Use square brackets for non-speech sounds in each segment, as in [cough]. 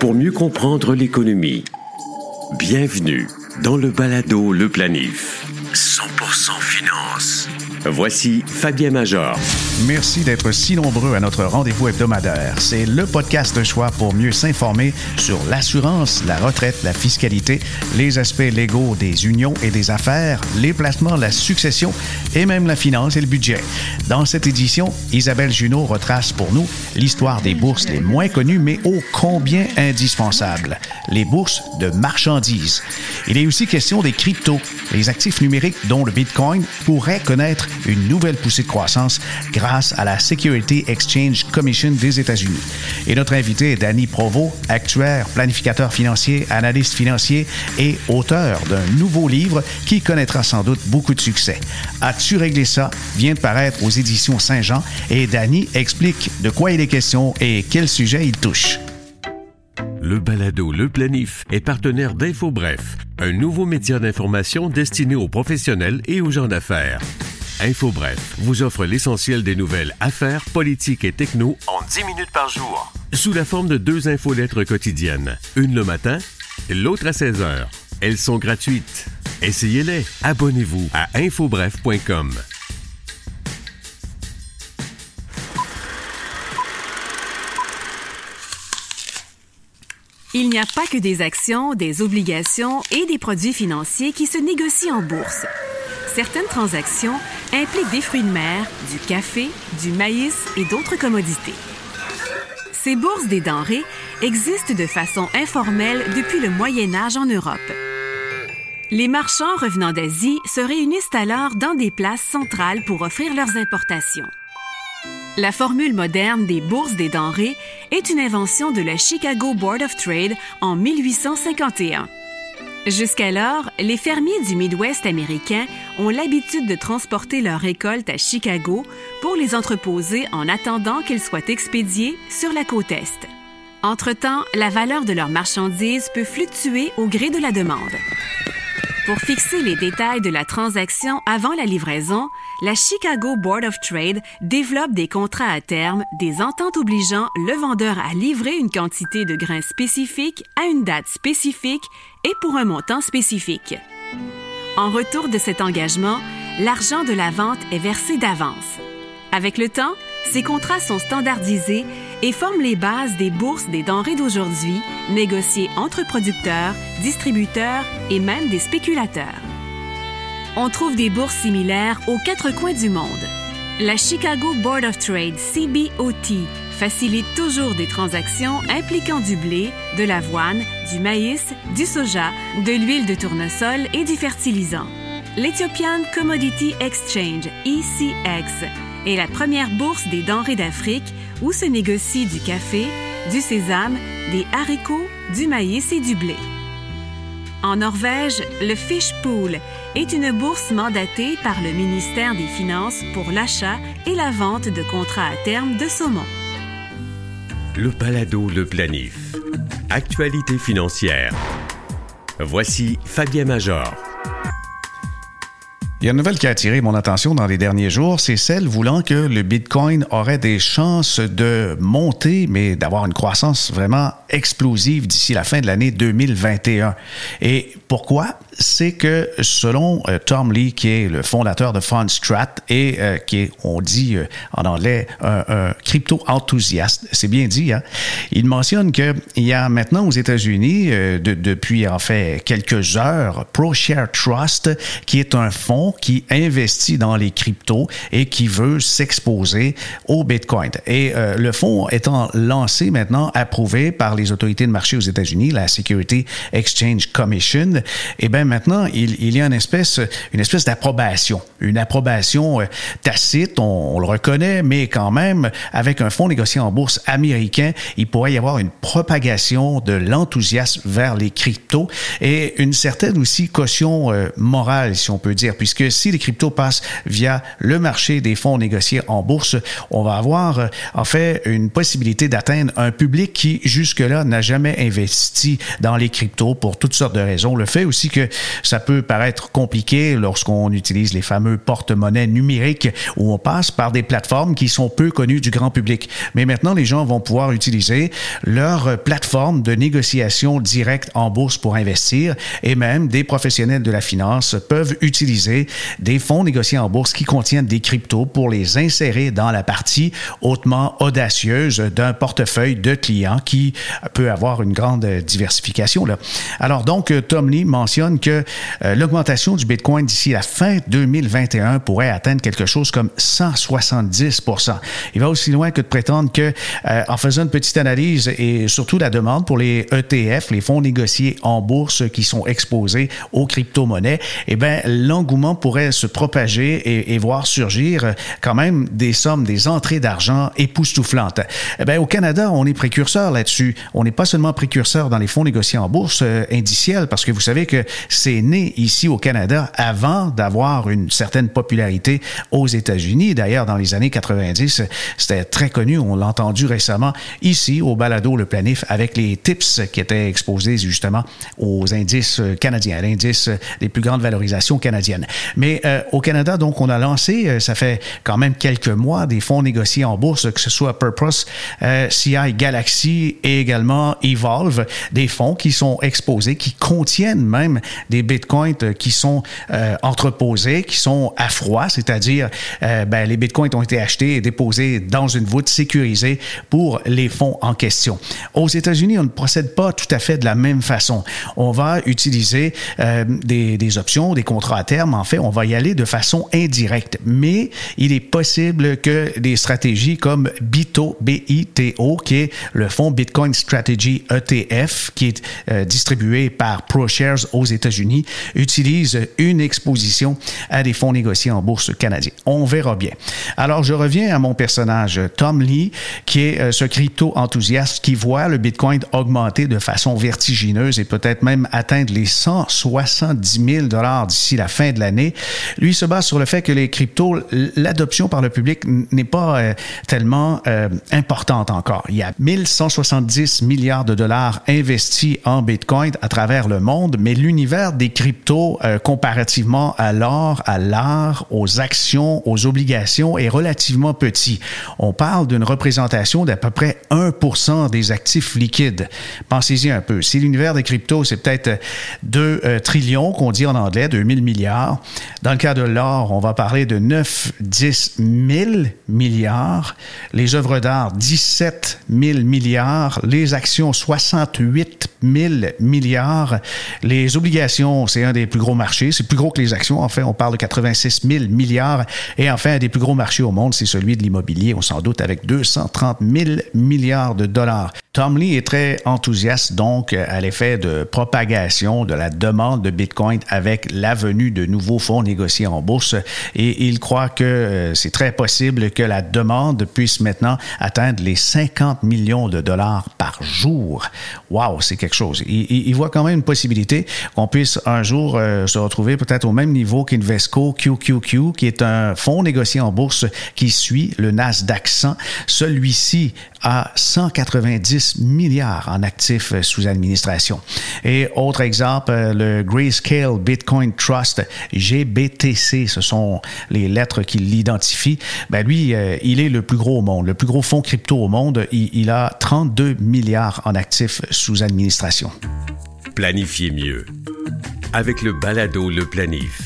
Pour mieux comprendre l'économie, bienvenue dans le balado Le Planif. 100% finance. Voici Fabien Major. Merci d'être si nombreux à notre rendez-vous hebdomadaire. C'est le podcast de choix pour mieux s'informer sur l'assurance, la retraite, la fiscalité, les aspects légaux des unions et des affaires, les placements, la succession et même la finance et le budget. Dans cette édition, Isabelle Junot retrace pour nous l'histoire des bourses les moins connues mais ô combien indispensables, les bourses de marchandises. Il est aussi question des cryptos, les actifs numériques dont le Bitcoin pourrait connaître une nouvelle poussée de croissance grâce à la Security Exchange Commission des États-Unis. Et notre invité est Danny Provo, actuaire, planificateur financier, analyste financier et auteur d'un nouveau livre qui connaîtra sans doute beaucoup de succès. As-tu réglé ça? vient de paraître aux éditions Saint-Jean et Danny explique de quoi il est question et quel sujet il touche. Le balado Le Planif est partenaire d'InfoBref, un nouveau média d'information destiné aux professionnels et aux gens d'affaires. InfoBref vous offre l'essentiel des nouvelles affaires, politiques et techno en 10 minutes par jour. Sous la forme de deux infolettres quotidiennes. Une le matin, l'autre à 16 heures. Elles sont gratuites. Essayez-les. Abonnez-vous à infobref.com. Il n'y a pas que des actions, des obligations et des produits financiers qui se négocient en bourse. Certaines transactions impliquent des fruits de mer, du café, du maïs et d'autres commodités. Ces bourses des denrées existent de façon informelle depuis le Moyen Âge en Europe. Les marchands revenant d'Asie se réunissent alors dans des places centrales pour offrir leurs importations. La formule moderne des bourses des denrées est une invention de la Chicago Board of Trade en 1851. Jusqu'alors, les fermiers du Midwest américain ont l'habitude de transporter leurs récoltes à Chicago pour les entreposer en attendant qu'elles soient expédiées sur la côte Est. Entre-temps, la valeur de leurs marchandises peut fluctuer au gré de la demande. Pour fixer les détails de la transaction avant la livraison, la Chicago Board of Trade développe des contrats à terme, des ententes obligeant le vendeur à livrer une quantité de grains spécifique à une date spécifique et pour un montant spécifique. En retour de cet engagement, l'argent de la vente est versé d'avance. Avec le temps, ces contrats sont standardisés et forment les bases des bourses des denrées d'aujourd'hui, négociées entre producteurs, distributeurs et même des spéculateurs. On trouve des bourses similaires aux quatre coins du monde. La Chicago Board of Trade, CBOT, facilite toujours des transactions impliquant du blé, de l'avoine, du maïs, du soja, de l'huile de tournesol et du fertilisant. L'Ethiopian Commodity Exchange, ECX, est la première bourse des denrées d'Afrique où se négocie du café, du sésame, des haricots, du maïs et du blé. En Norvège, le Fish Pool est une bourse mandatée par le ministère des Finances pour l'achat et la vente de contrats à terme de saumon. Le Palado Le Planif. Actualité financière. Voici Fabien Major. Il y a une nouvelle qui a attiré mon attention dans les derniers jours, c'est celle voulant que le Bitcoin aurait des chances de monter, mais d'avoir une croissance vraiment explosive d'ici la fin de l'année 2021. Et pourquoi? C'est que selon euh, Tom Lee, qui est le fondateur de Fundstrat et euh, qui est, on dit euh, en anglais, un, crypto-enthousiaste, c'est bien dit, hein? il mentionne qu'il y a maintenant aux États-Unis, depuis en fait quelques heures, ProShare Trust, qui est un fonds qui investit dans les cryptos et qui veut s'exposer au Bitcoin. Et le fonds étant lancé maintenant, approuvé par les autorités de marché aux États-Unis, la Security Exchange Commission, et eh bien maintenant, il, il, y a une espèce, une espèce d'approbation, une approbation euh, tacite, on, le reconnaît, mais quand même, avec un fonds négocié en bourse américain, il pourrait y avoir une propagation de l'enthousiasme vers les cryptos et une certaine aussi caution euh, morale, si on peut dire, puisque puisque si les cryptos passent via le marché des fonds négociés en bourse, on va avoir euh, en fait une possibilité d'atteindre un public qui jusque-là n'a jamais investi dans les cryptos pour toutes sortes de raisons. Le fait aussi que ça peut paraître compliqué lorsqu'on utilise les fameux porte-monnaies numériques où on passe par des plateformes qui sont peu connues du grand public. Mais maintenant, les gens vont pouvoir utiliser leur plateforme de négociation directe en bourse pour investir et même des professionnels de la finance peuvent utiliser des fonds négociés en bourse qui contiennent des cryptos pour les insérer dans la partie hautement audacieuse d'un portefeuille de clients qui peut avoir une grande diversification. Alors donc, Tom Lee mentionne que euh, l'augmentation du Bitcoin d'ici la fin 2021 pourrait atteindre quelque chose comme 170% Il va aussi loin que de prétendre que, euh, en faisant une petite analyse et surtout la demande pour les ETF, les fonds négociés en bourse qui sont exposés aux crypto-monnaies, eh bien, l'engouement pourrait se propager et, voir surgir quand même des sommes, des entrées d'argent époustouflantes. Eh bien, au Canada, on est précurseur là-dessus. On n'est pas seulement précurseur dans les fonds négociés en bourse euh, indiciels, parce que vous savez que c'est né ici au Canada avant d'avoir une certaine popularité aux États-Unis. D'ailleurs, dans les années 90, c'était très connu. On l'a entendu récemment ici au balado Le Planif avec les tips qui étaient exposés justement aux indices canadiens, à l'indice des plus grandes valorisations canadiennes. Mais euh, au Canada, donc, on a lancé, euh, ça fait quand même quelques mois, des fonds négociés en bourse, que ce soit Purpose, euh, CI Galaxy et également Evolve, des fonds qui sont exposés, qui contiennent même des bitcoins qui sont entreposés, qui sont à froid, c'est-à-dire ben, les bitcoins ont été achetés et déposés dans une voûte sécurisée pour les fonds en question. Aux États-Unis, on ne procède pas tout à fait de la même façon. On va utiliser euh, des, des, options, des contrats à terme. En fait, on va y aller de façon indirecte. Mais il est possible que des stratégies comme BITO, B-I-T-O, qui est le fonds Bitcoin Strategy ETF, qui est euh, distribué par ProShares aux États-Unis, utilisent une exposition à des fonds négociés en bourse canadienne. On verra bien. Alors, je reviens à mon personnage, Tom Lee, qui est euh, ce crypto-enthousiaste qui voit le Bitcoin augmenter de façon vertigineuse et peut-être même atteindre les 170 000 dollars d'ici la fin de l'année. Lui se base sur le fait que les cryptos, l'adoption par le public n'est pas euh, tellement euh, importante encore. Il y a 1170 milliards de dollars investis en Bitcoin à travers le monde, mais l'univers des cryptos comparativement à l'or, à l'art, aux actions, aux obligations est relativement petit. On parle d'une représentation d'à peu près 1% des actifs liquides. Pensez-y un peu. Si l'univers des cryptos, c'est peut-être 2 euh, trillions qu'on dit en anglais, 2000 milliards. Dans le cas de l'or, on va parler de 9, 10 000 milliards. Les œuvres d'art, 17 000 milliards. Les actions, 68 000 milliards. Les obligations, c'est un des plus gros marchés. C'est plus gros que les actions. En fait, on parle de 86 000 milliards. Et enfin, un des plus gros marchés au monde, c'est celui de l'immobilier. On s'en doute avec 230 000 milliards de dollars. Tom Lee est très enthousiaste donc à l'effet de propagation de la demande de Bitcoin avec la venue de nouveaux fonds négociés en bourse et il croit que euh, c'est très possible que la demande puisse maintenant atteindre les 50 millions de dollars par jour. Wow, c'est quelque chose. Il, voit quand même une possibilité qu'on puisse un jour euh, se retrouver peut-être au même niveau qu'Invesco QQQ, qui est un fonds négocié en bourse qui suit le Nasdaq 100. Celui-ci a 190 milliards en actifs euh, sous administration. Et autre exemple, euh, le Grayscale Bitcoin Trust, GBTC, ce sont les lettres qui l'identifient. Ben lui, euh, il est le plus gros au monde, le plus gros fonds crypto au monde. Il, il a 32 milliards en actifs sous administration. Planifiez mieux avec le balado Le Planif.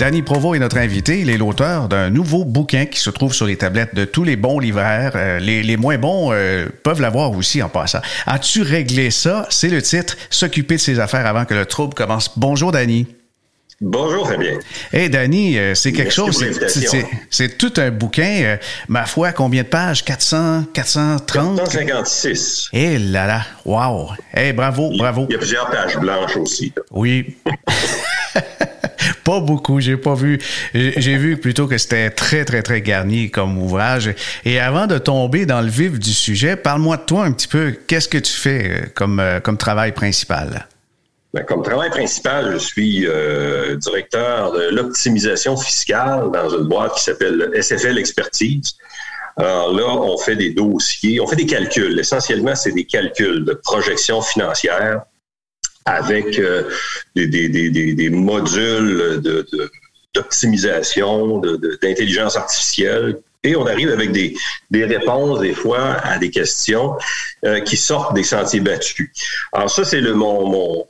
Danny Provo est notre invité. Il est l'auteur d'un nouveau bouquin qui se trouve sur les tablettes de tous les bons libraires. Euh, les, moins bons euh, peuvent l'avoir aussi en passant. As-tu réglé ça? C'est le titre. S'occuper de ses affaires avant que le trouble commence. Bonjour, Danny. Bonjour Fabien. Hey Danny, euh, c'est quelque chose, c'est tout un bouquin. ma foi, combien de pages? 400, 430? 456. Eh là là, wow. Hey, bravo, bravo. Il y a plusieurs pages blanches aussi. Oui. [laughs] [laughs] pas beaucoup. J'ai pas vu. J'ai vu plutôt que c'était très, très, très garni comme ouvrage. Et avant de tomber dans le vif du sujet, parle-moi de toi un petit peu. Qu'est-ce que tu fais euh, comme, euh, comme travail principal? Ben, comme travail principal, je suis euh, directeur de l'optimisation fiscale dans une boîte qui s'appelle SFL Expertise. Alors là, on fait des dossiers, on fait des calculs. Essentiellement, c'est des calculs de projection financière avec euh, des, des, des, des, modules d'optimisation, de, d'intelligence artificielle. Et on arrive avec des, des réponses, des fois, à des questions euh, qui sortent des sentiers battus. Alors ça, c'est le mon, mon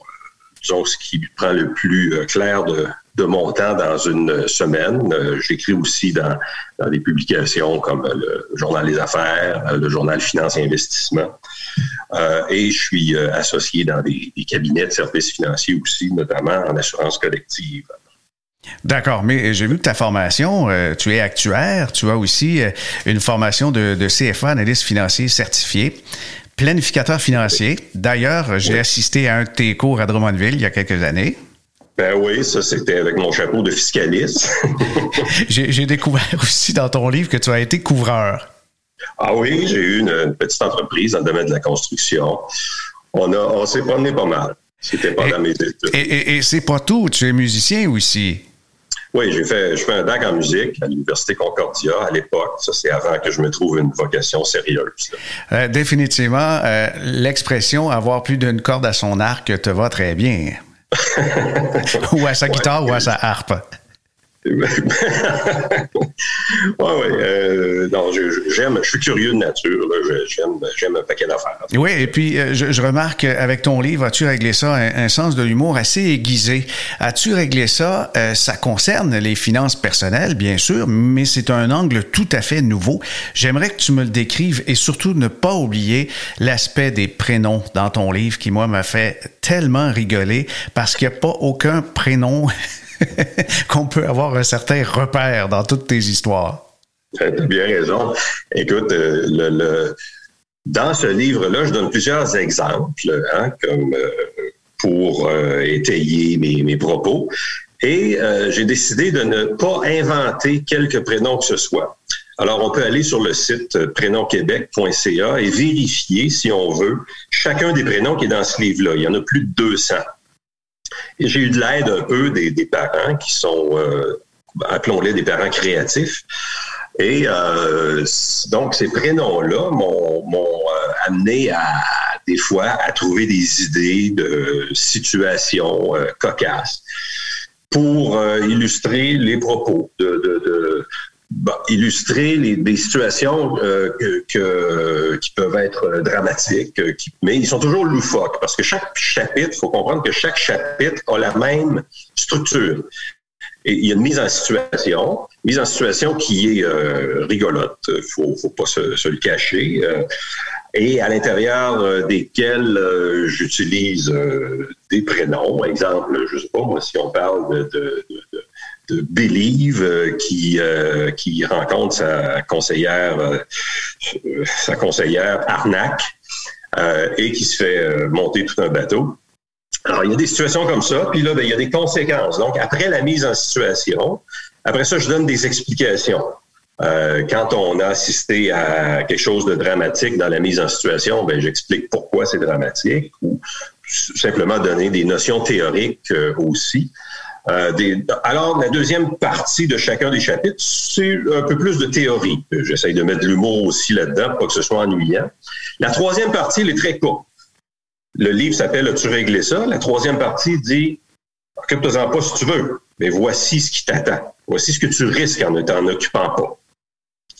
disons, ce qui prend le plus euh, clair de, de mon temps dans une semaine. J'écris aussi dans, dans, des publications comme le Journal des Affaires, le Journal Finance et Investissement. Euh, et je suis euh, associé dans des, cabinets de services financiers aussi, notamment en assurance collective. D'accord, mais j'ai vu que ta formation, euh, tu es actuaire, tu as aussi une formation de, CFA, analyste financier certifié, planificateur financier. D'ailleurs, j'ai assisté à un de tes cours à Drummondville il y a quelques années. Ben oui, ça c'était avec mon chapeau de fiscaliste. [laughs] j'ai découvert [laughs] aussi dans ton livre que tu as été couvreur. Ah oui, j'ai eu une, petite entreprise dans le domaine de la construction. On, a, on s'est promené pas mal. C'était pas mes études. Et, et, c'est pas tout. Tu es musicien aussi. Oui, j'ai fait, je fais un DAC en musique à l'Université Concordia à l'époque. Ça, c'est avant que je me trouve une vocation sérieuse. Euh, définitivement, euh, l'expression avoir plus d'une corde à son arc te va très bien. [laughs] ou à sa guitare ou à sa harpe. Oui, oui. Euh, non, j'aime, je, suis curieux de nature. J'aime, un paquet d'affaires. Oui, et puis euh, je, remarque avec ton livre, as-tu réglé ça, un, sens de l'humour assez aiguisé. As-tu réglé ça? Euh, ça concerne les finances personnelles, bien sûr, mais c'est un angle tout à fait nouveau. J'aimerais que tu me le décrives et surtout ne pas oublier l'aspect des prénoms dans ton livre qui, moi, m'a fait tellement rigoler parce qu'il n'y a pas aucun prénom [laughs] [laughs] qu'on peut avoir un certain repère dans toutes tes histoires. Tu as bien raison. Écoute, euh, dans ce livre-là, je donne plusieurs exemples hein, comme, euh, pour euh, étayer mes, mes, propos. Et j'ai décidé de ne pas inventer quelques prénoms que ce soit. Alors, on peut aller sur le site prénomquebec.ca et vérifier, si on veut, chacun des prénoms qui est dans ce livre-là. Il y en a plus de 200. J'ai eu de l'aide un peu des, parents qui sont, euh, appelons-les des parents créatifs. Et euh, donc, ces prénoms-là m'ont euh, amené à, des fois, à trouver des idées de situations cocasses pour illustrer les propos de, illustrer les, des situations euh, que, qui peuvent être dramatiques, euh, mais ils sont toujours loufoques parce que chaque chapitre, il faut comprendre que chaque chapitre a la même structure. Et il y a une mise en situation, mise en situation qui est euh, rigolote, il faut, faut pas se, le cacher, et à l'intérieur desquels j'utilise des prénoms. Exemple, je sais pas moi, si on parle de de Believe euh, qui, euh, qui rencontre sa conseillère, euh, sa conseillère Arnac et qui se fait monter tout un bateau. Alors, il y a des situations comme ça, puis là, ben, il y a des conséquences. Donc, après la mise en situation, après ça, je donne des explications. quand on a assisté à quelque chose de dramatique dans la mise en situation, ben, j'explique pourquoi c'est dramatique ou simplement donner des notions théoriques aussi. Euh, alors, la deuxième partie de chacun des chapitres, c'est un peu plus de théorie. J'essaye de mettre de l'humour aussi là-dedans, pour que ce soit ennuyant. La troisième partie, elle est très courte. Le livre s'appelle As-tu réglé ça? La troisième partie dit Occupe-toi-en pas si tu veux, mais voici ce qui t'attend. Voici ce que tu risques en ne t'en occupant pas.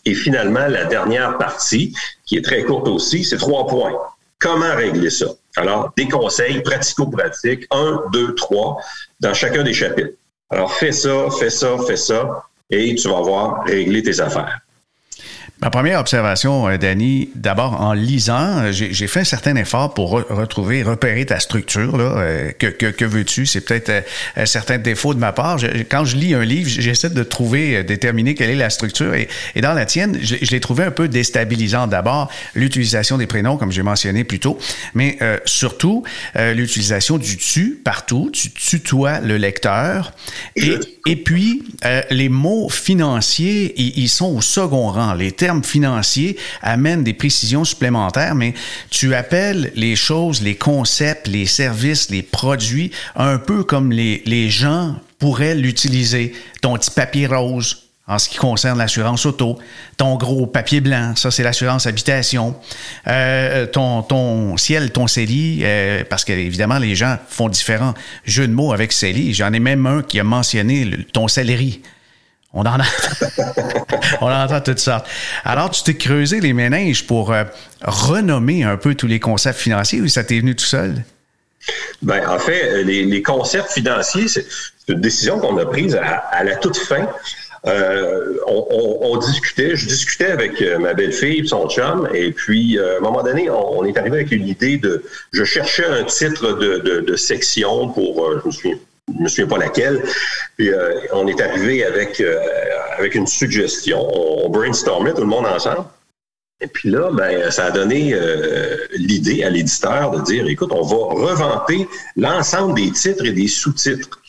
Et finalement, la dernière partie, qui est très courte aussi, c'est trois points. Comment régler ça? Alors, des conseils pratico-pratiques, un, deux, trois, dans chacun des chapitres. Alors, fais ça, fais ça, fais ça, et tu vas voir régler tes affaires. Ma première observation, euh, Danny, d'abord en lisant, euh, j'ai fait un certain effort pour retrouver, repérer ta structure. Là. Euh, que, veux-tu? C'est peut-être un certain défaut de ma part. quand je lis un livre, j'essaie de trouver, déterminer quelle est la structure. Et, dans la tienne, je, l'ai trouvé un peu déstabilisant. D'abord, l'utilisation des prénoms, comme j'ai mentionné plus tôt, mais surtout l'utilisation du tu partout. Tu tutoies le lecteur. Et, puis, les mots financiers, ils, sont au second rang. Termes financiers amènent des précisions supplémentaires, mais tu appelles les choses, les concepts, les services, les produits, un peu comme les, les gens pourraient l'utiliser. Ton petit papier rose, en ce qui concerne l'assurance auto, ton gros papier blanc, ça c'est l'assurance habitation, euh, ton, ciel, ton CELI, euh, parce que évidemment les gens font différents jeux de mots avec CELI. J'en ai même un qui a mentionné ton céleri. On en, [laughs] on entend toutes sortes. Alors, tu t'es creusé les méninges pour euh, renommer un peu tous les concepts financiers ou ça t'est venu tout seul? Ben, en fait, les, les concepts financiers, c'est une décision qu'on a prise à, la toute fin. Euh, on, discutait, je discutais avec euh, ma belle-fille, son chum, et puis euh, à un moment donné, on, est arrivé avec une idée de, je cherchais un titre de, de, section pour, euh, je me me souviens pas laquelle, puis euh, on est arrivé avec avec une suggestion, on, brainstormait tout le monde ensemble. Et puis là, ben, ça a donné euh, l'idée à l'éditeur de dire, écoute, on va reventer l'ensemble des titres et des sous-titres.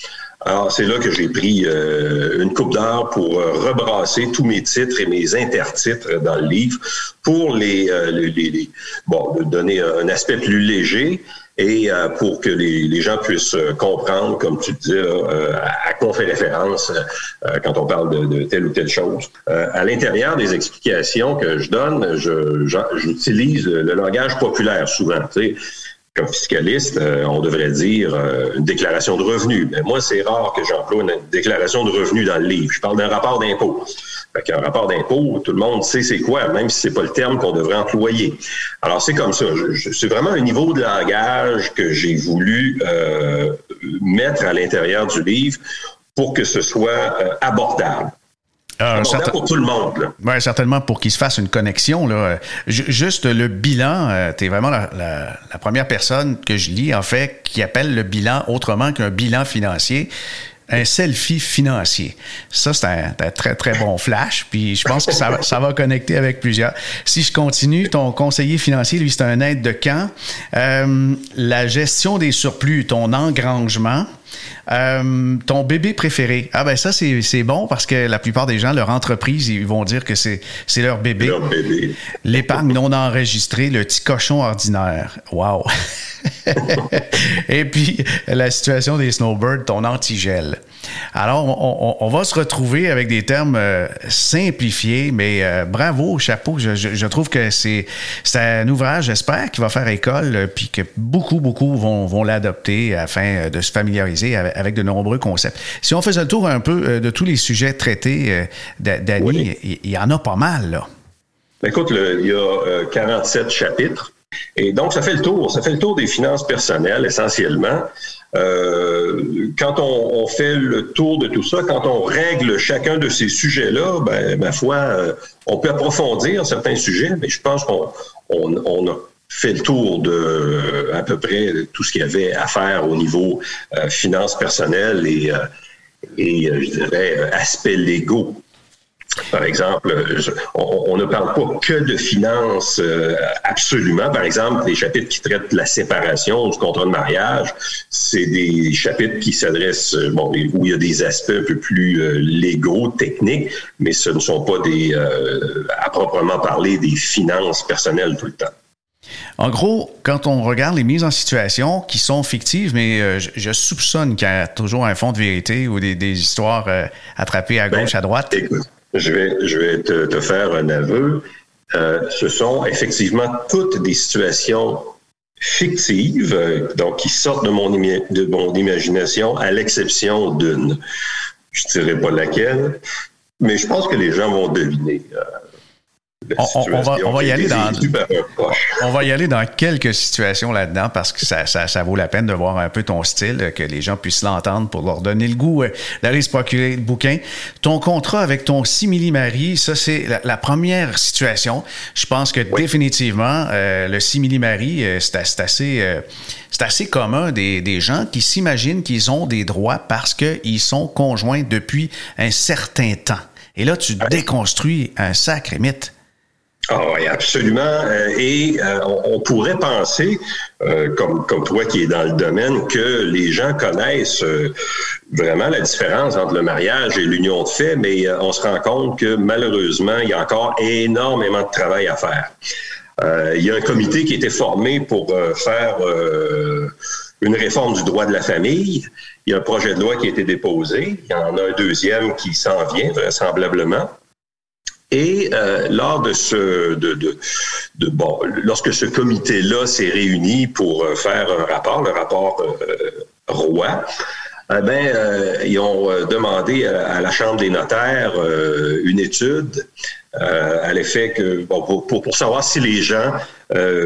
Alors, c'est là que j'ai pris euh, une coupe d'heure pour euh, rebrasser tous mes titres et mes intertitres dans le livre pour les, euh, les, les bon, donner un aspect plus léger et euh, pour que les, gens puissent comprendre, comme tu disais, à, à quoi on fait référence quand on parle de, telle ou telle chose. à l'intérieur des explications que je donne, j'utilise le langage populaire souvent. Tu sais, comme fiscaliste, euh, on devrait dire euh, une déclaration de revenus. Mais moi, c'est rare que j'emploie une déclaration de revenus dans le livre. Je parle d'un rapport d'impôt. Fait qu'un rapport d'impôt, tout le monde sait c'est quoi, même si c'est pas le terme qu'on devrait employer. Alors, c'est comme ça. C'est vraiment un niveau de langage que j'ai voulu euh, mettre à l'intérieur du livre pour que ce soit abordable. Euh, certain... pour tout le monde. Oui, certainement pour qu'il se fasse une connexion. Là. Juste le bilan, euh, tu es vraiment la, la, la, première personne que je lis, en fait, qui appelle le bilan autrement qu'un bilan financier. Un selfie financier. Ça, c'est un, un, très, très bon flash. Puis je pense que ça, ça va connecter avec plusieurs. Si je continue, ton conseiller financier, lui, c'est un aide de camp. Euh, la gestion des surplus, ton engrangement, euh, ton bébé préféré. Ah ben ça, c'est bon parce que la plupart des gens, leur entreprise, ils vont dire que c'est leur bébé. Leur bébé. L'épargne non enregistrée, le petit cochon ordinaire. Wow! [laughs] Et puis, la situation des snowbirds, ton antigel. Alors, on, on, on, va se retrouver avec des termes euh, simplifiés, mais euh, bravo, chapeau. Je, je, je trouve que c'est un ouvrage, j'espère, qui va faire école, euh, puis que beaucoup, beaucoup vont, vont l'adopter afin de se familiariser avec, avec, de nombreux concepts. Si on faisait le tour un peu euh, de tous les sujets traités d'Annie, oui. il, il, y en a pas mal, là. Écoute, le, il y a 47 chapitres. Et donc, ça fait le tour. Ça fait le tour des finances personnelles, essentiellement. Euh, quand on, on, fait le tour de tout ça, quand on règle chacun de ces sujets-là, ben, ma foi, euh, on peut approfondir certains sujets, mais je pense qu'on on, on a fait le tour de à peu près tout ce qu'il y avait à faire au niveau euh, finances personnelles et, et je dirais aspects légaux par exemple, on, ne parle pas que de finances euh, absolument. Par exemple, les chapitres qui traitent la séparation du contrat de mariage, c'est des chapitres qui s'adressent, euh, bon, où il y a des aspects un peu plus euh, légaux, techniques, mais ce ne sont pas des, euh, à proprement parler, des finances personnelles tout le temps. En gros, quand on regarde les mises en situation qui sont fictives, mais euh, je, je, soupçonne qu'il y a toujours un fond de vérité ou des, des histoires euh, attrapées à gauche, ben, à droite. Écoute je vais, je vais te, te faire un aveu. Euh, ce sont effectivement toutes des situations fictives, donc qui sortent de mon, de mon imagination, à l'exception d'une. Je ne dirais pas laquelle, mais je pense que les gens vont deviner. On, on, va, on, va, y aller dans on va y aller dans quelques situations là-dedans parce que ça, ça, ça, vaut la peine de voir un peu ton style, que les gens puissent l'entendre pour leur donner le goût euh, d'aller se procurer le bouquin. Ton contrat avec ton simili-mari, ça c'est la, la, première situation. Je pense que oui. définitivement, euh, le simili-mari, euh, c'est assez... Euh, c'est assez commun des, des gens qui s'imaginent qu'ils ont des droits parce qu'ils sont conjoints depuis un certain temps. Et là, tu déconstruis un sacré mythe. Ah oui, absolument. Euh, et euh, on, pourrait penser, euh, comme, comme toi qui es dans le domaine, que les gens connaissent vraiment la différence entre le mariage et l'union de fait, mais on se rend compte que malheureusement, il y a encore énormément de travail à faire. il y a un comité qui a été formé pour faire une réforme du droit de la famille. Il y a un projet de loi qui a été déposé. Il y en a un deuxième qui s'en vient, vraisemblablement. Et euh, lors de ce, de, de, bon, lorsque ce comité-là s'est réuni pour euh, faire un rapport, le rapport euh, Roi, eh ben, euh, ils ont demandé à, la Chambre des notaires une étude à l'effet que, bon, pour, pour, savoir si les gens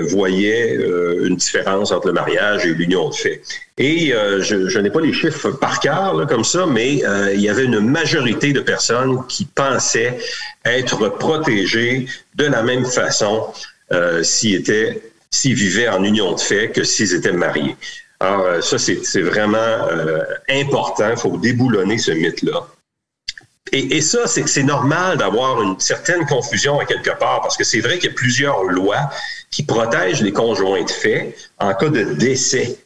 voyaient une différence entre le mariage et l'union de fait. Et je, je n'ai pas les chiffres par cœur là, comme ça, mais il y avait une majorité de personnes qui pensaient être protégés de la même façon euh, s'ils étaient s'ils vivaient en union de fait que s'ils étaient mariés. Alors, euh, ça, c'est vraiment euh, important. Il faut déboulonner ce mythe-là. Et, et, ça, c'est normal d'avoir une certaine confusion à quelque part, parce que c'est vrai qu'il y a plusieurs lois qui protègent les conjoints de fait en cas de décès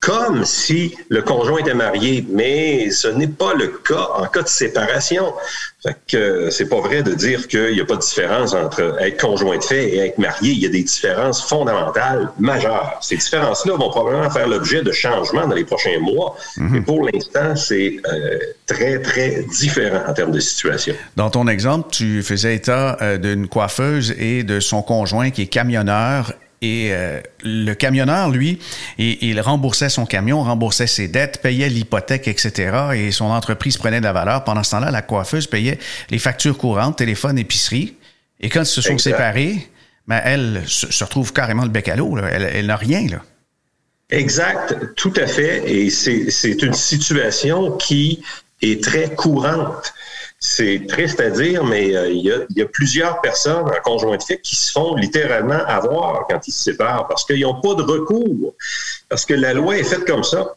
comme si le conjoint était marié, mais ce n'est pas le cas en cas de séparation. Fait que c'est pas vrai de dire qu'il n'y a pas de différence entre être conjoint de fait et être marié. Il y a des différences fondamentales majeures. Ces différences-là vont probablement faire l'objet de changements dans les prochains mois. Mhm. Mais pour l'instant, c'est euh, très, très différent en termes de situation. Dans ton exemple, tu faisais état euh, d'une coiffeuse et de son conjoint qui est camionneur et euh, le camionneur, lui, il, remboursait son camion, remboursait ses dettes, payait l'hypothèque, etc. Et son entreprise prenait de la valeur. Pendant ce temps-là, la coiffeuse payait les factures courantes, téléphone, épicerie. Et quand ils se sont séparés, ben, elle se, retrouve carrément le bec à l'eau. Elle, elle n'a rien. Là. Exact, tout à fait. Et c'est une situation qui est très courante. C'est triste à dire, mais euh, il, y a, plusieurs personnes en conjoint de fait qui se font littéralement avoir quand ils se séparent parce qu'ils n'ont pas de recours, parce que la loi est faite comme ça.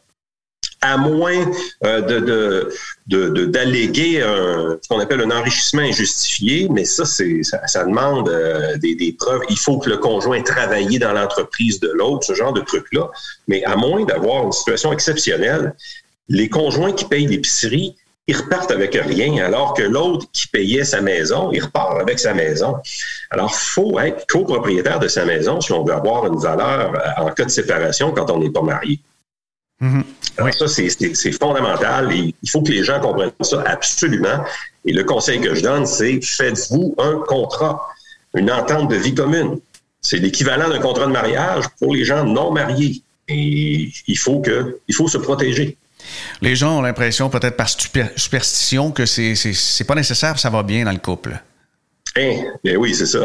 À moins euh, de, d'alléguer ce qu'on appelle un enrichissement injustifié, mais ça, c'est ça, demande euh, des, des, preuves. Il faut que le conjoint ait travaillé dans l'entreprise de l'autre, ce genre de truc-là. Mais à moins d'avoir une situation exceptionnelle, les conjoints qui payent l'épicerie, ils repartent avec rien, alors que l'autre qui payait sa maison, il repart avec sa maison. Alors, faut être copropriétaire de sa maison si on veut avoir une valeur euh, en cas de séparation quand on n'est pas marié. Mm-hmm. Alors ça, c'est fondamental et il faut que les gens comprennent ça absolument. Et le conseil que je donne, c'est faites-vous un contrat, une entente de vie commune. C'est l'équivalent d'un contrat de mariage pour les gens non mariés. Et il faut que, il faut se protéger. Les gens ont l'impression, peut-être par superstition, que c'est, c'est, pas nécessaire, ça va bien dans le couple. Eh, bien oui, c'est ça.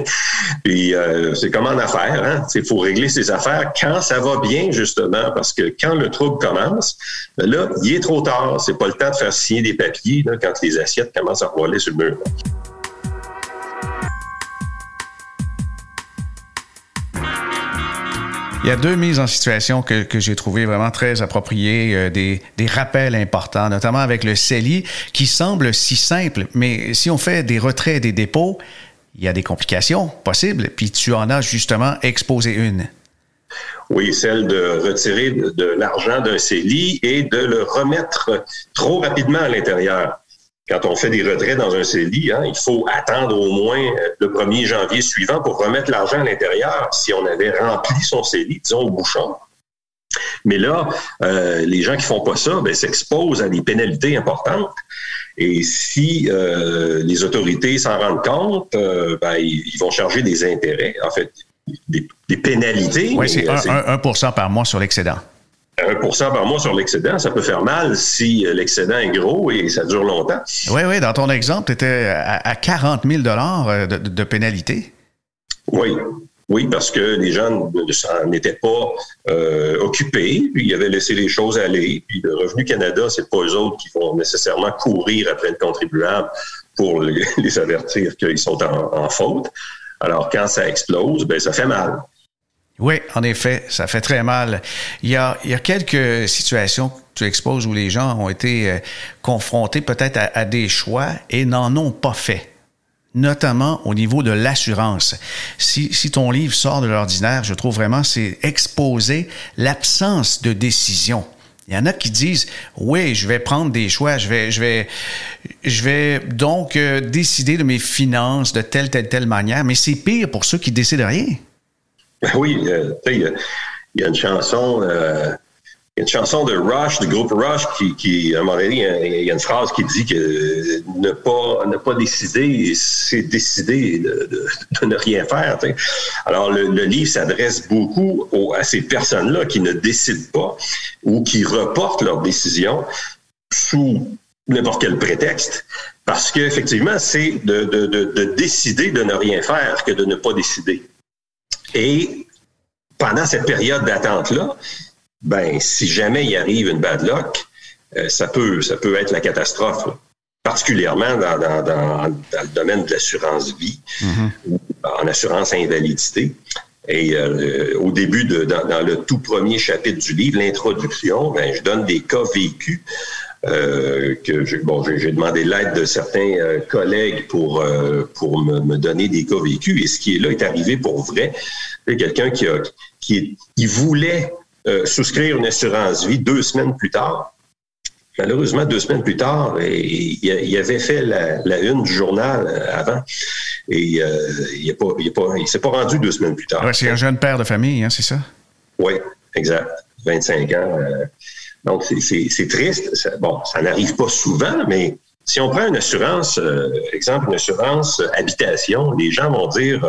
[laughs] Puis euh, c'est comme en affaires, hein? Il faut régler ses affaires quand ça va bien, justement, parce que quand le trouble commence, ben là, il est trop tard. C'est pas le temps de faire signer des papiers quand les assiettes commencent à rouler sur le mur. Il y a deux mises en situation que, que j'ai trouvées vraiment très appropriées, euh, des, des, rappels importants, notamment avec le CELI, qui semble si simple, mais si on fait des retraits et des dépôts, il y a des complications possibles, puis tu en as justement exposé une. Oui, celle de retirer de l'argent d'un CELI et de le remettre trop rapidement à l'intérieur quand on fait des retraits dans un CELI, hein, il faut attendre au moins euh, le 1er janvier suivant pour remettre l'argent à l'intérieur si on avait rempli son CELI, disons, au bouchon. Mais là, euh, les gens qui font pas ça ben, s'exposent à des pénalités importantes. Et si euh, les autorités s'en rendent compte, ben, ils, vont charger des intérêts, en fait, des, pénalités. Oui, c'est 1% par mois sur l'excédent. 1% par mois sur l'excédent, ça peut faire mal si euh, l'excédent est gros et ça dure longtemps. Oui, oui. Dans ton exemple, tu étais à 40 000 de, de pénalité. Oui. Oui, parce que les gens n'étaient pas euh, occupés, puis ils avaient laissé les choses aller. Puis le Revenu Canada, c'est pas eux autres qui vont nécessairement courir après le contribuable pour les, [laughs] avertir qu'ils sont en, en, faute. Alors, quand ça explose, ben ça fait mal. Oui, en effet, ça fait très mal. Il y a, quelques situations que tu exposes où les gens ont été euh, confrontés peut-être à, des choix et n'en ont pas fait. notamment au niveau de l'assurance. Si, si ton livre sort de l'ordinaire, je trouve vraiment c'est exposer l'absence de décision. Il y en a qui disent oui, je vais prendre des choix, je vais, je vais, je vais donc euh, décider de mes finances de telle, telle, telle manière, mais c'est pire pour ceux qui décident rien. [laughs] Oui, euh, il y, a une chanson, euh, une chanson de Rush, du groupe Rush, qui, qui à un moment donné, il y a une phrase qui dit que ne pas, ne pas décider, c'est décider de, de, [laughs] ne rien faire. Alors, le, le livre s'adresse beaucoup à ces personnes-là qui ne décident pas ou qui reportent leurs décisions sous n'importe quel prétexte, parce qu'effectivement, c'est de, de, de, décider de ne rien faire que de ne pas décider. Et pendant cette période d'attente-là, ben, si jamais il arrive une bad luck, euh, ça, peut, ça peut être la catastrophe, particulièrement dans, dans, dans, le domaine de l'assurance vie mm-hmm. ou en assurance invalidité. Et euh, au début, de, dans, le tout premier chapitre du livre, l'introduction, ben, je donne des cas vécus. Euh, que bon, j'ai demandé l'aide de certains euh, collègues pour pour me, me, donner des cas vécus et ce qui est là est arrivé pour vrai. Quelqu'un qui a qui, qui voulait euh, souscrire une assurance vie deux semaines plus tard. Malheureusement, deux semaines plus tard, il, avait fait la, une du journal euh, avant et euh, il ne s'est pas rendu deux semaines plus tard. c'est un jeune père de famille, hein, c'est ça? Oui, exact. 25 ans. Donc, c'est triste. bon, ça n'arrive pas souvent, mais si on prend une assurance, exemple, une assurance habitation, les gens vont dire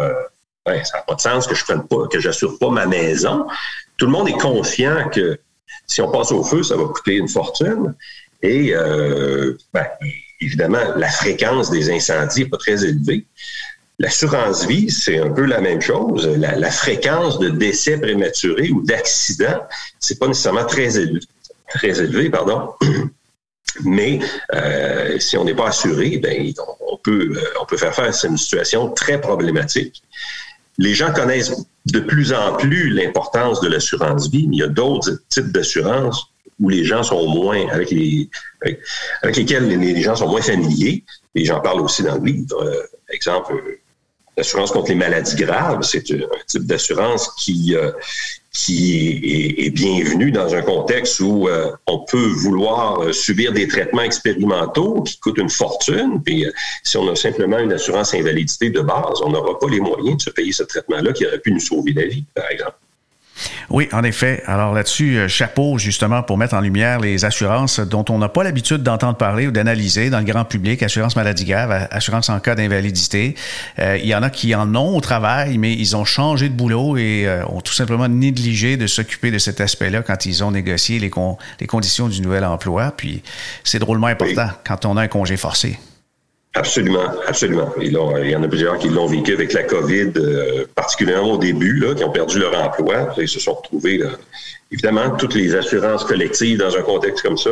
ça n'a pas de sens que je prenne pas, que j'assure pas ma maison tout le monde est conscient que si on passe au feu, ça va coûter une fortune. Et euh, ben, évidemment, la fréquence des incendies n'est pas très élevée. L'assurance vie, c'est un peu la même chose. La, fréquence de décès prématurés ou d'accidents, c'est pas nécessairement très élevé, très élevé pardon. [clears throat] Mais euh, si on n'est pas assuré, ben, on, peut, euh, on peut faire face à une situation très problématique les gens connaissent de plus en plus l'importance de l'assurance vie, mais il y a d'autres types d'assurance où les gens sont moins, avec, les, avec, lesquels les, gens sont moins familiers. Et j'en parle aussi dans le livre. Euh, exemple, l'assurance contre les maladies graves, c'est un type d'assurance qui, euh, qui est, bienvenue dans un contexte où euh, on peut vouloir euh, subir des traitements expérimentaux qui coûtent une fortune. Puis si on a simplement une assurance invalidité de base, on n'aura pas les moyens de se payer ce traitement-là qui aurait pu nous sauver la vie, par exemple. Oui, en effet. Alors là-dessus, euh, chapeau justement pour mettre en lumière les assurances dont on n'a pas l'habitude d'entendre parler ou d'analyser dans le grand public, assurance maladie grave, assurance en cas d'invalidité. Euh, il y en a qui en ont au travail, mais ils ont changé de boulot et euh, ont tout simplement négligé de s'occuper de cet aspect-là quand ils ont négocié les, les conditions du nouvel emploi. Puis c'est drôlement important quand on a un congé forcé. Absolument, absolument. il y en a plusieurs qui l'ont vécu avec la COVID, euh, particulièrement au début, là, qui ont perdu leur emploi. Ils se sont retrouvés, là. évidemment, toutes les assurances collectives dans un contexte comme ça,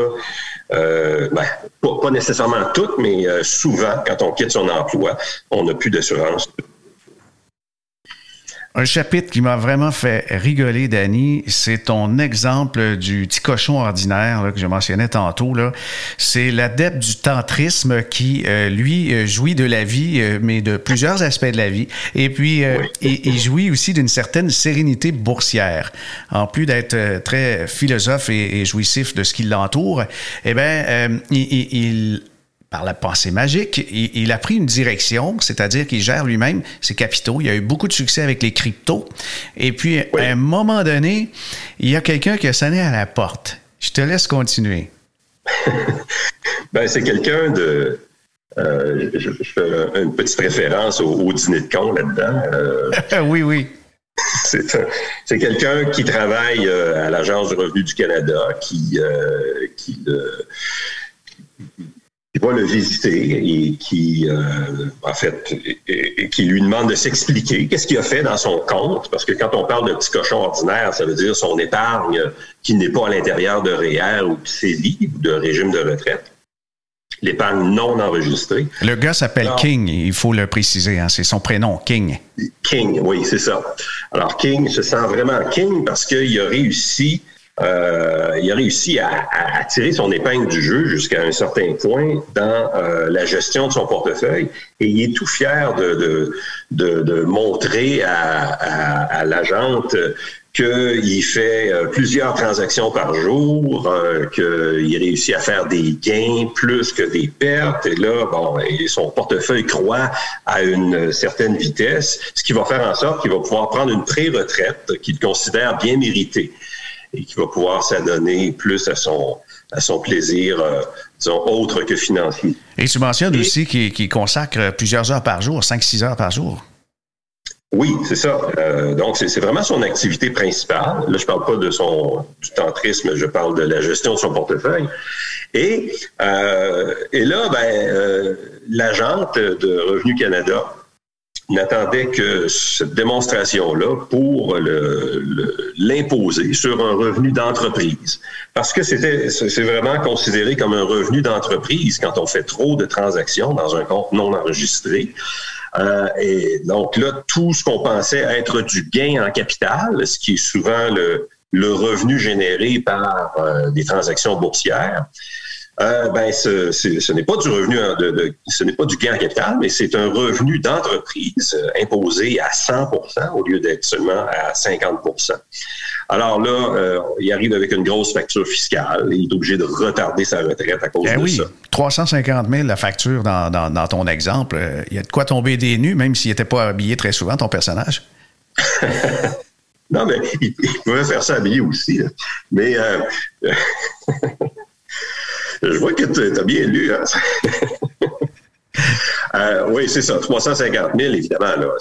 euh, ben, pas, nécessairement toutes, mais euh, souvent, quand on quitte son emploi, on n'a plus d'assurance un chapitre qui m'a vraiment fait rigoler, Danny, c'est ton exemple du petit cochon ordinaire que je mentionnais tantôt. Là. C'est l'adepte du tantrisme qui, euh, lui, euh, jouit de la vie, euh, mais de plusieurs aspects de la vie. Et puis, il, jouit aussi d'une certaine sérénité boursière. En plus d'être très philosophe et, jouissif de ce qui l'entoure, eh bien, il, il par la pensée magique, il, a pris une direction, c'est-à-dire qu'il gère lui-même ses capitaux. Il a eu beaucoup de succès avec les cryptos. Et puis, à un moment donné, il y a quelqu'un qui a sonné à la porte. Je te laisse continuer. [laughs] ben, c'est quelqu'un de. Euh, je, fais une petite référence au, dîner de con là-dedans. Euh, [laughs] oui, oui. C'est quelqu'un qui travaille euh, à l'Agence du revenu du Canada, qui, qui qui va le visiter et qui, euh, en fait, et, qui lui demande de s'expliquer qu'est-ce qu'il a fait dans son compte, parce que quand on parle de petit cochon ordinaire, ça veut dire son épargne qui n'est pas à l'intérieur de REER ou de CELI ou de régime de retraite. L'épargne non enregistrée. Le gars s'appelle King, il faut le préciser, hein, c'est son prénom, King. King, oui, c'est ça. Alors King se sent vraiment King parce qu'il a réussi euh, il a réussi à, tirer son épingle du jeu jusqu'à un certain point dans euh, la gestion de son portefeuille et il est tout fier de, de, montrer à, à, l'agente qu'il fait euh, plusieurs transactions par jour, qu'il réussit à faire des gains plus que des pertes. Et là, bon, son portefeuille croît à une certaine vitesse, ce qui va faire en sorte qu'il va pouvoir prendre une pré-retraite qu'il considère bien méritée et qui va pouvoir s'adonner plus à son, à son plaisir, euh, disons, autre que financier. Et tu mentionnes aussi qu'il consacre plusieurs heures par jour, 5-6 heures par jour. Oui, c'est ça. Euh, donc, c'est vraiment son activité principale. Là, je parle pas de son du tantrisme, je parle de la gestion de son portefeuille. Et, euh, et là, ben, euh, l'agente de Revenu Canada n'attendait que cette démonstration-là pour l'imposer sur un revenu d'entreprise. Parce que c'était, c'est vraiment considéré comme un revenu d'entreprise quand on fait trop de transactions dans un compte non enregistré. Euh, et donc là, tout ce qu'on pensait être du gain en capital, ce qui est souvent le, le revenu généré par euh, des transactions boursières, euh, ben, ce, ce n'est pas du revenu, de, ce n'est pas du gain en capital, mais c'est un revenu d'entreprise euh, imposé à 100 au lieu d'être seulement à 50 alors là, euh, il arrive avec une grosse facture fiscale. Il est obligé de retarder sa retraite à cause ben de oui, ça. 350 000 la facture dans, dans, ton exemple. Il y a de quoi tomber des nues, même s'il n'était pas habillé très souvent, ton personnage? [laughs] non, mais il, pouvait faire ça habillé aussi. Mais [laughs] Je vois que tu as bien lu. Hein. [laughs] Euh, oui, c'est ça. 350 000, évidemment, là, euh,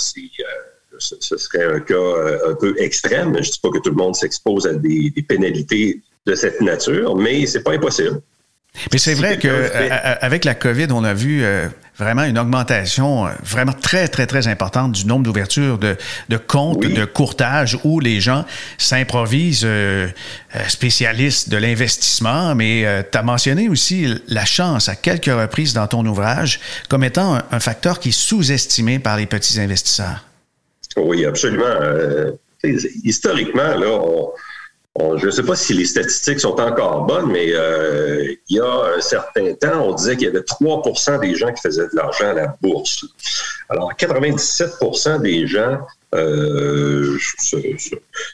ce serait un cas euh, un peu extrême. Je ne dis pas que tout le monde s'expose à des, des, pénalités de cette nature, mais c'est pas impossible. Mais c'est vrai qu'avec [laughs] la COVID, on a vu euh, vraiment une augmentation euh, vraiment très, très, très importante du nombre d'ouvertures de, de, comptes de courtage où les gens s'improvisent euh, spécialistes de l'investissement. Mais tu as mentionné aussi la chance à quelques reprises dans ton ouvrage comme étant un, un facteur qui est sous-estimé par les petits investisseurs. Oui, absolument. historiquement, là, on je ne sais pas si les statistiques sont encore bonnes, mais euh, il y a un certain temps, on disait qu'il y avait 3% des gens qui faisaient de l'argent à la bourse. Alors, 97% des gens, euh,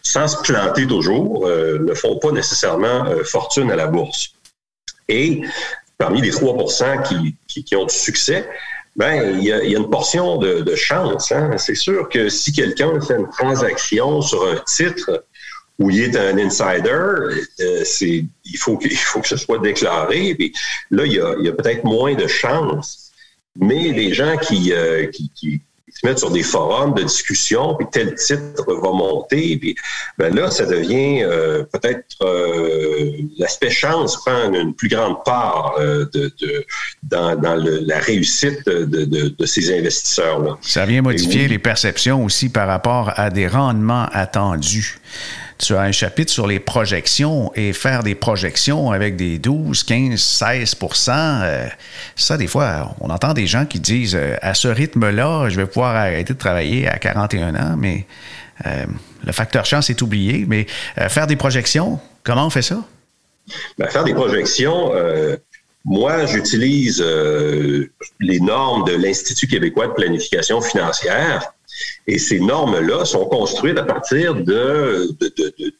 sans se planter toujours, euh, ne font pas nécessairement fortune à la bourse. Et parmi les 3% qui, ont du succès, ben, il y, a, une portion de, chance. Hein. C'est sûr que si quelqu'un fait une transaction sur un titre où il est un insider, euh, c'est il faut que, [laughs] il faut que ce soit déclaré. Puis là, il y a, a peut-être moins de chances. Mais les gens qui, euh, qui, qui, se mettent sur des forums de discussion, puis tel titre va monter, puis ben là, ça devient euh, peut-être l'aspect chance prend une plus grande part de, de, dans, dans le, la réussite de, de, de ces investisseurs-là. Ça vient modifier les perceptions aussi par rapport à des rendements attendus tu as un chapitre sur les projections et faire des projections avec des 12, 15, 16% ça, des fois, on entend des gens qui disent euh, à ce rythme-là, je vais pouvoir arrêter de travailler à 41 ans, mais euh, le facteur chance est oublié. Mais euh, faire des projections, comment on fait ça? Ben, faire des projections, moi, j'utilise les normes de l'Institut québécois de planification financière et ces normes-là sont construites à partir de,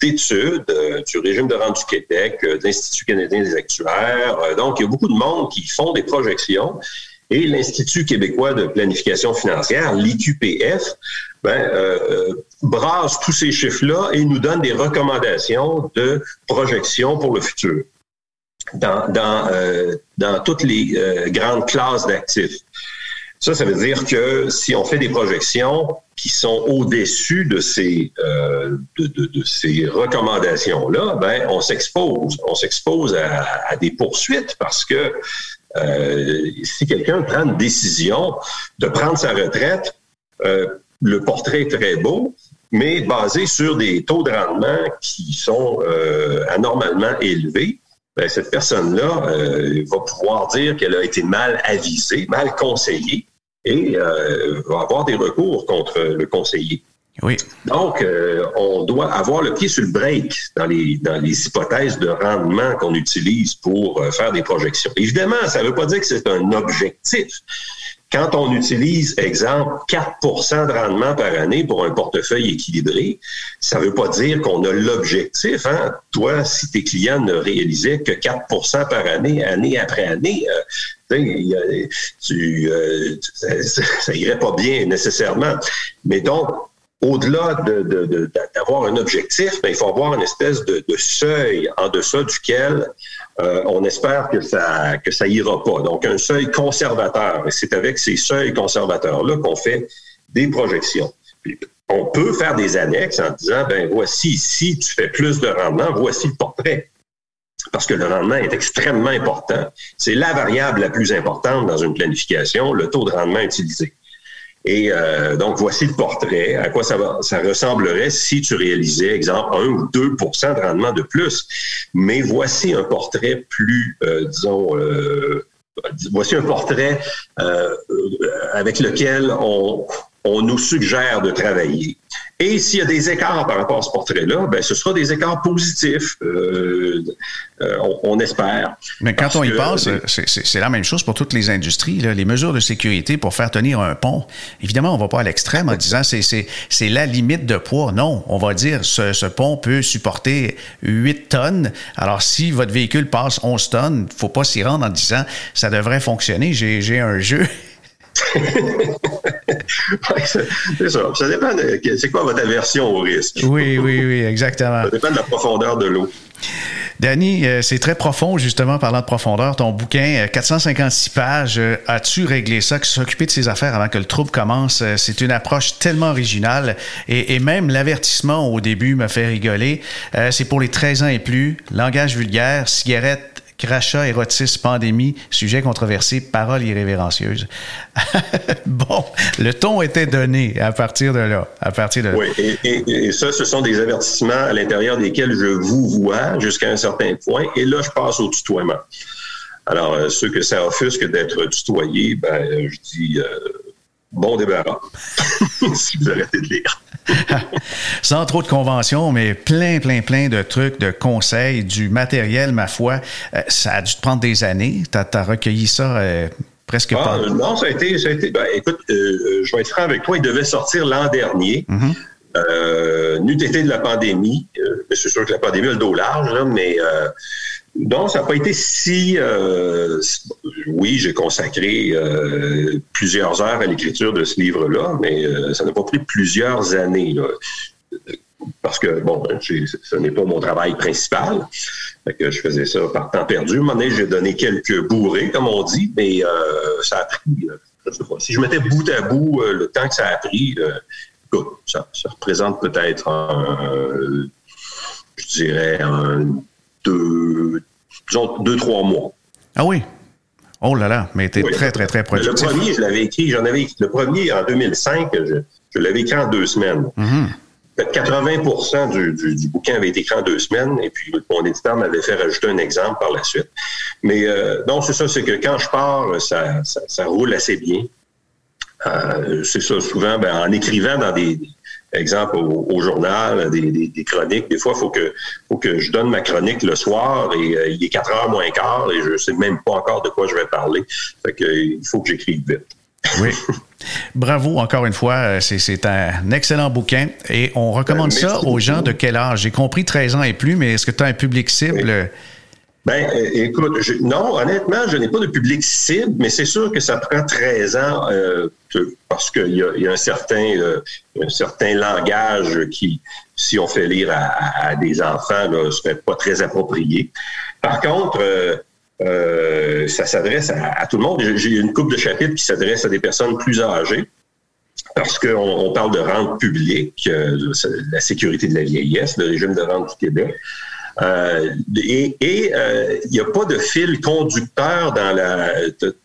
d'études euh, du régime de rente du Québec, euh, de l'Institut canadien des actuaires. Euh, donc, il y a beaucoup de monde qui font des projections. Et l'Institut québécois de planification financière, l'IQPF, ben, brasse tous ces chiffres-là et nous donne des recommandations de projections pour le futur dans, dans, dans toutes les grandes classes d'actifs. Ça, ça veut dire que si on fait des projections qui sont au-dessus de ces, euh, de, ces recommandations-là, ben, on s'expose. On s'expose à, des poursuites parce que euh, si quelqu'un prend une décision de prendre sa retraite, euh, le portrait est très beau, mais basé sur des taux de rendement qui sont anormalement élevés. Ben, cette personne-là euh, va pouvoir dire qu'elle a été mal avisée, mal conseillée et euh, va avoir des recours contre le conseiller. Oui. Donc, euh, on doit avoir le pied sur le break dans les, dans les hypothèses de rendement qu'on utilise pour euh, faire des projections. Évidemment, ça ne veut pas dire que c'est un objectif. Quand on utilise, exemple, 4% de rendement par année pour un portefeuille équilibré, ça ne veut pas dire qu'on a l'objectif. Hein? Toi, si tes clients ne réalisaient que 4% par année, année après année, euh, tu, ça, irait pas bien nécessairement. Mais donc, au-delà d'avoir de, un objectif, ben, il faut avoir une espèce de, seuil en deçà duquel euh, on espère que ça que ça ira pas. Donc un seuil conservateur. Et c'est avec ces seuils conservateurs-là qu'on fait des projections. on peut faire des annexes en disant ben voici si tu fais plus de rendement, voici le portrait. Parce que le rendement est extrêmement important. C'est la variable la plus importante dans une planification, le taux de rendement utilisé. Et euh, donc, voici le portrait, à quoi ça, ressemblerait si tu réalisais, exemple, 1 ou 2% de rendement de plus. Mais voici un portrait plus, euh, disons, euh, voici un portrait avec lequel on, on nous suggère de travailler. Et s'il y a des écarts par rapport à ce portrait-là, ben, ce sera des écarts positifs, euh, euh, on, espère. Mais quand on y pense, c'est la même chose pour toutes les industries. Les mesures de sécurité pour faire tenir un pont, évidemment, on ne va pas à l'extrême en disant c'est la limite de poids. Non, on va dire ce, ce pont peut supporter 8 tonnes. Alors, si votre véhicule passe 11 tonnes, il ne faut pas s'y rendre en disant ça devrait fonctionner. J'ai un jeu [laughs] [laughs] c'est ça. Ça dépend de c'est quoi votre aversion au risque? Oui, oui, oui, exactement. Ça dépend de la profondeur de l'eau. Danny, euh, c'est très profond, justement, parlant de profondeur. Ton bouquin, 456 euh, pages, euh, as-tu réglé ça, s'occuper de ses affaires avant que le trouble commence? C'est une approche tellement originale. Et, et même l'avertissement au début me fait rigoler. C'est pour les 13 ans et plus, langage vulgaire, cigarette crachat, érotisme, pandémie, sujet controversé, paroles irrévérencieuses. [laughs] bon, le ton était donné à partir de là. À partir de Oui, et, ça, ce sont des avertissements à l'intérieur desquels je vous vois jusqu'à un certain point, et là, je passe au tutoiement. Alors, euh, ceux que ça offusque d'être tutoyé, ben, je dis euh, bon débarras, [laughs] si vous arrêtez de lire. [laughs] Sans trop de conventions, mais plein, plein, plein de trucs, de conseils, du matériel, ma foi. Euh, ça a dû te prendre des années. Tu as, recueilli ça euh, presque ah, pas. Non, ça a été. Ça a été ben, écoute, euh, je vais être franc avec toi, il devait sortir l'an dernier. Mm N'eût été de la pandémie. c'est sûr que la pandémie a le dos large, là, mais donc, ça n'a pas été si... Euh, oui, j'ai consacré euh, plusieurs heures à l'écriture de ce livre-là, mais euh, ça n'a pas pris plusieurs années. parce que, bon, ce n'est pas mon travail principal. que je faisais ça par temps perdu. À un j'ai donné quelques bourrées, comme on dit, mais ça a pris... Je sais pas, si je mettais bout à bout le temps que ça a pris, écoute, ça, ça représente peut-être je dirais un deux, disons, deux, trois mois. Ah oui? Oh là là, mais tu es très, très, très productif. Le premier, je l'avais écrit, j'en avais le premier en 2005, je, l'avais écrit en deux semaines. 80 mm-hmm. du, du, bouquin avait été écrit en deux semaines, et puis mon éditeur m'avait fait rajouter un exemple par la suite. Mais euh, donc, c'est ça, c'est que quand je pars, ça, ça, roule assez bien. Euh, c'est ça, souvent, ben, en écrivant dans des, exemple, au, journal, des, chroniques. Des fois, il faut que, faut que je donne ma chronique le soir et euh, il est 4 heures moins quart et je ne sais même pas encore de quoi je vais parler. Fait que, il faut que j'écrive vite. Oui. Bravo encore une fois, euh, c'est un excellent bouquin et on recommande ça aux gens de quel âge? J'ai compris 13 ans et plus, mais est-ce que tu as un public cible? Ben, euh, écoute, non, honnêtement, je n'ai pas de public cible, mais c'est sûr que ça prend 13 ans euh, parce qu'il y, y a, un certain, euh, un certain langage qui, si on fait lire à, des enfants, ne serait pas très approprié. Par contre, euh, ça s'adresse à, tout le monde. J'ai une coupe de chapitres qui s'adresse à des personnes plus âgées parce qu'on on parle de rente publique, la sécurité de la vieillesse, le régime de rente du Québec. Euh, et il euh, n'y a pas de fil conducteur dans la.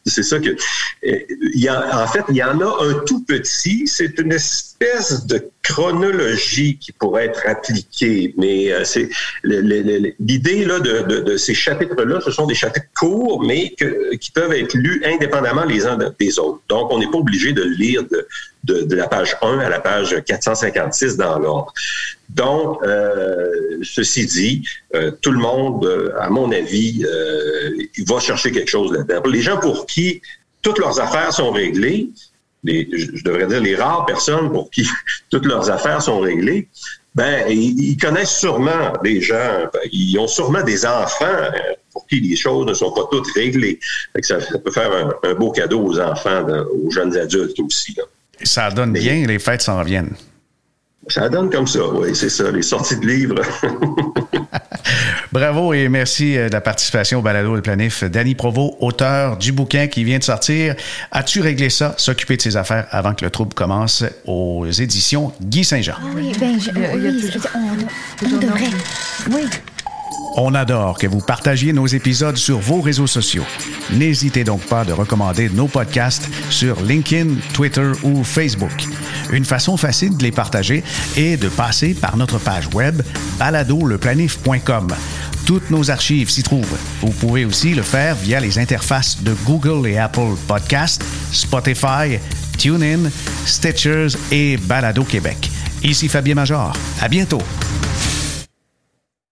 C'est ça que. Y a, en fait, il y en a un tout petit. C'est une espèce de chronologie qui pourrait être appliquée, mais euh, c'est l'idée là de, ces chapitres-là. Ce sont des chapitres courts, mais qui peuvent être lus indépendamment les uns des autres. Donc, on n'est pas obligé de lire de, de, la page 1 à la page 456 dans l'ordre. Donc, ceci dit, tout le monde, à mon avis, il va chercher quelque chose là-dedans. Les gens pour qui toutes leurs affaires sont réglées, je devrais dire les rares personnes pour qui [laughs] toutes leurs affaires sont réglées, ben ils, connaissent sûrement des gens, ils ont sûrement des enfants euh, pour qui les choses ne sont pas toutes réglées. ça, peut faire un, beau cadeau aux enfants, aux jeunes adultes aussi. Ça donne bien, les fêtes s'en viennent. Ça donne comme ça, oui, c'est ça, les sorties de livres. [laughs] Bravo et merci euh, de la participation au balado Le Planif. Danny Provo, auteur du bouquin qui vient de sortir. As-tu réglé ça, s'occuper de ses affaires avant que le trouble commence aux éditions Guy Saint-Jean? Ah oui, ben, je, oui, on, on devrait. Oui. On adore que vous partagiez nos épisodes sur vos réseaux sociaux. N'hésitez donc pas de recommander nos podcasts sur LinkedIn, Twitter ou Facebook. Une façon facile de les partager est de passer par notre page web baladoleplanif.com. Toutes nos archives s'y trouvent. Vous pouvez aussi le faire via les interfaces de Google et Apple Podcasts, Spotify, TuneIn, Stitchers et Balado Québec. Ici Fabien Major. À bientôt.